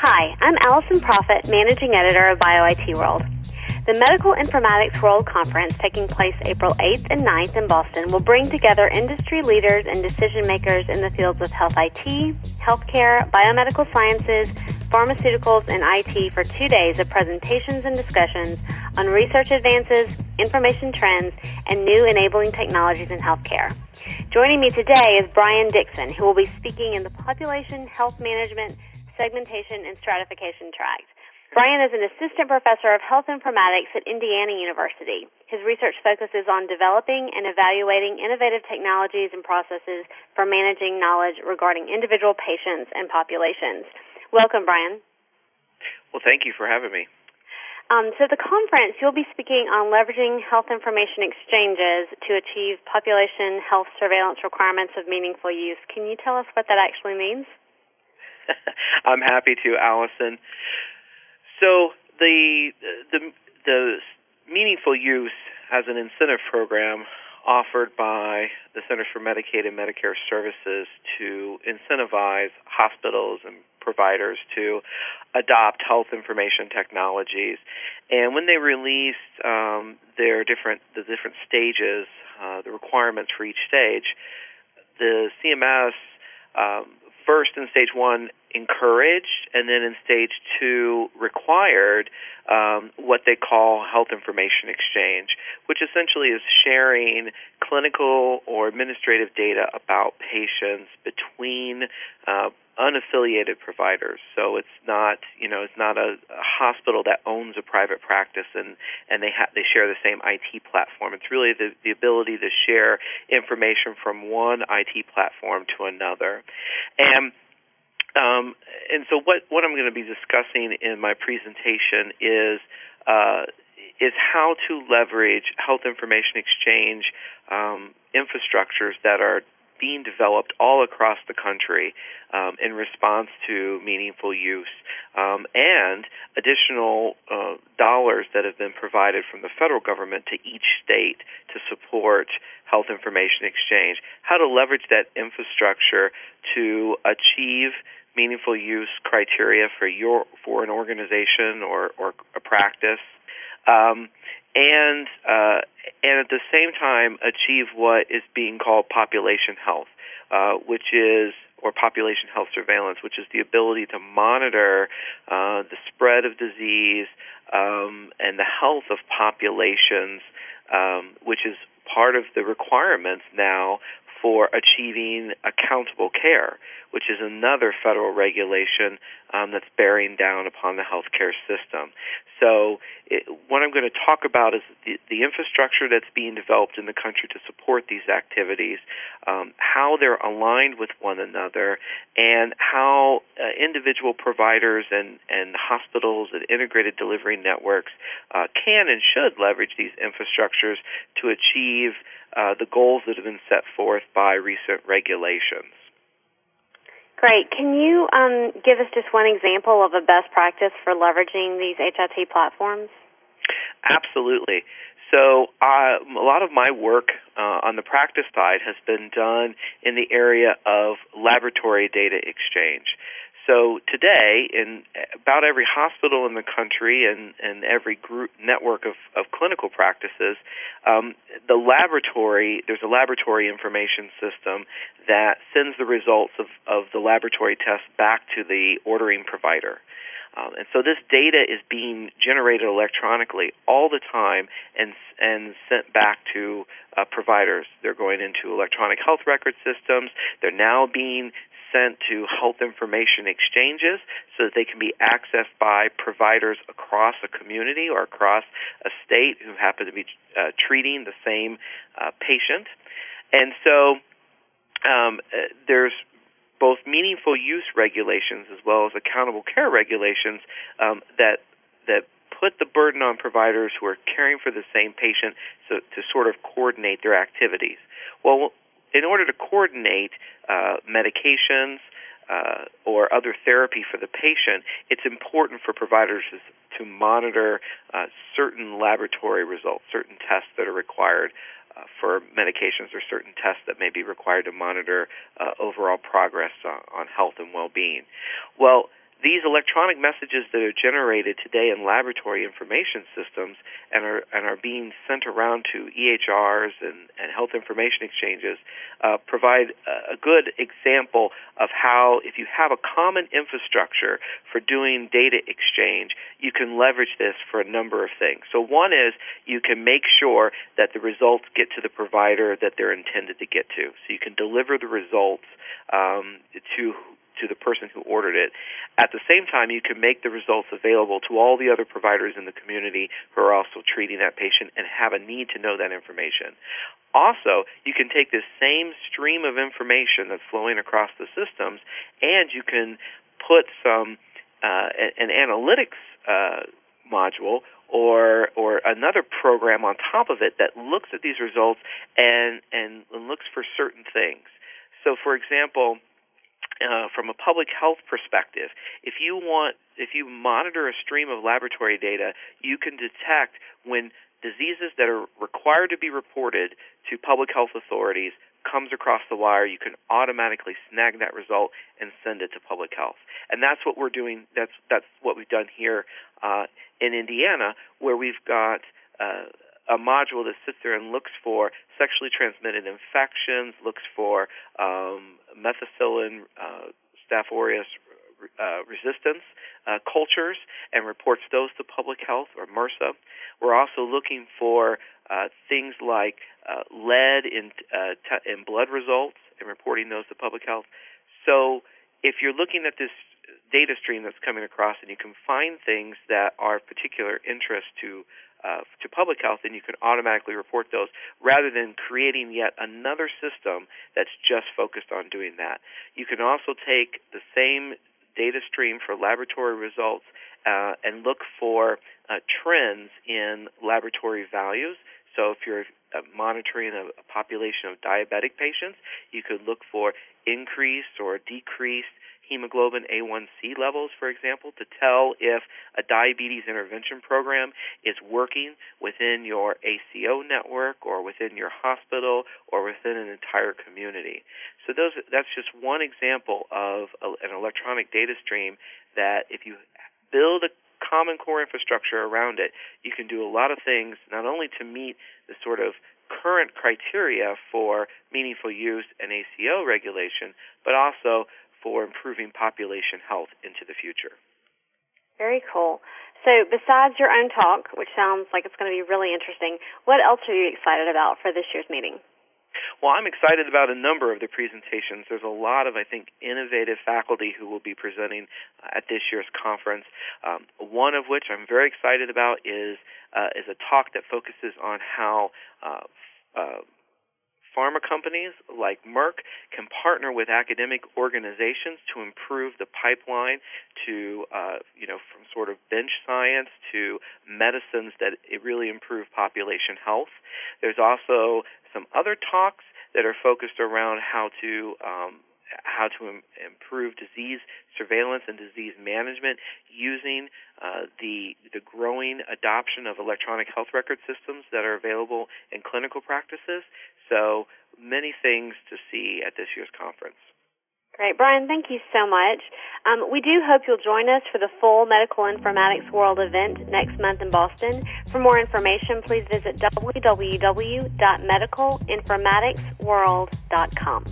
Hi, I'm Allison Proffitt, Managing Editor of BioIT World. The Medical Informatics World Conference, taking place April 8th and 9th in Boston, will bring together industry leaders and decision makers in the fields of health IT, healthcare, biomedical sciences, pharmaceuticals, and IT for two days of presentations and discussions on research advances, information trends, and new enabling technologies in healthcare. Joining me today is Brian Dixon, who will be speaking in the Population Health Management, Segmentation, and Stratification track. Brian is an assistant professor of health informatics at Indiana University. His research focuses on developing and evaluating innovative technologies and processes for managing knowledge regarding individual patients and populations. Welcome, Brian. Well, thank you for having me. Um, so, the conference, you'll be speaking on leveraging health information exchanges to achieve population health surveillance requirements of meaningful use. Can you tell us what that actually means? I'm happy to, Allison. So the the the meaningful use as an incentive program offered by the Centers for Medicaid and Medicare Services to incentivize hospitals and providers to adopt health information technologies. And when they released um, their different the different stages, uh, the requirements for each stage, the CMS um, first in stage one encouraged, and then in stage two required um, what they call health information exchange, which essentially is sharing clinical or administrative data about patients between uh, unaffiliated providers. So it's not, you know, it's not a, a hospital that owns a private practice and and they ha- they share the same IT platform. It's really the the ability to share information from one IT platform to another, and um, and so what, what I'm going to be discussing in my presentation is uh, is how to leverage health information exchange um, infrastructures that are being developed all across the country um, in response to meaningful use, um, and additional uh, dollars that have been provided from the federal government to each state to support health information exchange. How to leverage that infrastructure to achieve meaningful use criteria for your for an organization or or a practice, um, and uh, and at the same time achieve what is being called population health, uh, which is or population health surveillance, which is the ability to monitor uh, the spread of disease um, and the health of populations, um, which is part of the requirements now for achieving accountable care, which is another federal regulation um, that's bearing down upon the healthcare system. So, it, what I'm going to talk about is the, the, infrastructure that's being developed in the country to support these activities, um, how they're aligned with one another, and how uh, individual providers and, and hospitals and integrated delivery networks uh, can and should leverage these infrastructures to achieve uh, the goals that have been set forth by recent regulations. Great. Can you um, give us just one example of a best practice for leveraging these HIT platforms? Absolutely. So, uh, a lot of my work uh, on the practice side has been done in the area of laboratory data exchange. So today, in about every hospital in the country and, and every group network of, of clinical practices, um, the laboratory there's a laboratory information system that sends the results of, of the laboratory tests back to the ordering provider. Um, and so this data is being generated electronically all the time and and sent back to uh, providers. They're going into electronic health record systems. They're now being sent to health information exchanges so that they can be accessed by providers across a community or across a state who happen to be uh, treating the same uh, patient. And so um, uh, there's both meaningful use regulations as well as accountable care regulations um, that that put the burden on providers who are caring for the same patient so, to sort of coordinate their activities. Well, in order to coordinate uh, medications uh, or other therapy for the patient, it's important for providers to, to monitor uh, certain laboratory results, certain tests that are required uh, for medications or certain tests that may be required to monitor uh, overall progress on, on health and well-being. Well, these electronic messages that are generated today in laboratory information systems and are and are being sent around to EHRs and, and health information exchanges uh, provide a good example of how if you have a common infrastructure for doing data exchange, you can leverage this for a number of things. So one is you can make sure that the results get to the provider that they're intended to get to. So you can deliver the results um, to to the person who ordered it. At the same time, you can make the results available to all the other providers in the community who are also treating that patient and have a need to know that information. Also, you can take this same stream of information that's flowing across the systems and you can put some uh, an analytics uh, module or or another program on top of it that looks at these results and and looks for certain things. So, for example, uh, from a public health perspective, if you want, if you monitor a stream of laboratory data, you can detect when diseases that are required to be reported to public health authorities comes across the wire, you can automatically snag that result and send it to public health. And that's what we're doing. That's that's what we've done here uh, in Indiana, where we've got. Uh, a module that sits there and looks for sexually transmitted infections, looks for um, methicillin, uh, Staph aureus uh, resistance uh, cultures and reports those to public health or MRSA. We're also looking for uh, things like uh, lead in, uh, t- in blood results and reporting those to public health. So if you're looking at this data stream that's coming across and you can find things that are of particular interest to uh, to public health, then you can automatically report those rather than creating yet another system that's just focused on doing that. You can also take the same data stream for laboratory results uh, and look for uh, trends in laboratory values. So if you're uh, monitoring a population of diabetic patients, you could look for increased or decreased hemoglobin A1C levels, for example, to tell if a diabetes intervention program is working within your ACO network or within your hospital or within an entire community. So those, that's just one example of a, an electronic data stream that if you build a common core infrastructure around it, you can do a lot of things not only to meet the sort of current criteria for meaningful use and ACO regulation, but also for improving population health into the future. Very cool. So, besides your own talk, which sounds like it's going to be really interesting, what else are you excited about for this year's meeting? Well, I'm excited about a number of the presentations. There's a lot of, I think, innovative faculty who will be presenting at this year's conference. Um, one of which I'm very excited about is uh, is a talk that focuses on how uh, uh, pharma companies like Merck can partner with academic organizations to improve the pipeline to, uh, you know, from sort of bench science to medicines that really improve population health. There's also some other talks that are focused around how to um, how to Im- improve disease surveillance and disease management using uh, the the growing adoption of electronic health record systems that are available in clinical practices. So many things to see at this year's conference. Great. Brian, thank you so much. Um, we do hope you'll join us for the full Medical Informatics World event next month in Boston. For more information, please visit www.medicalinformaticsworld.com.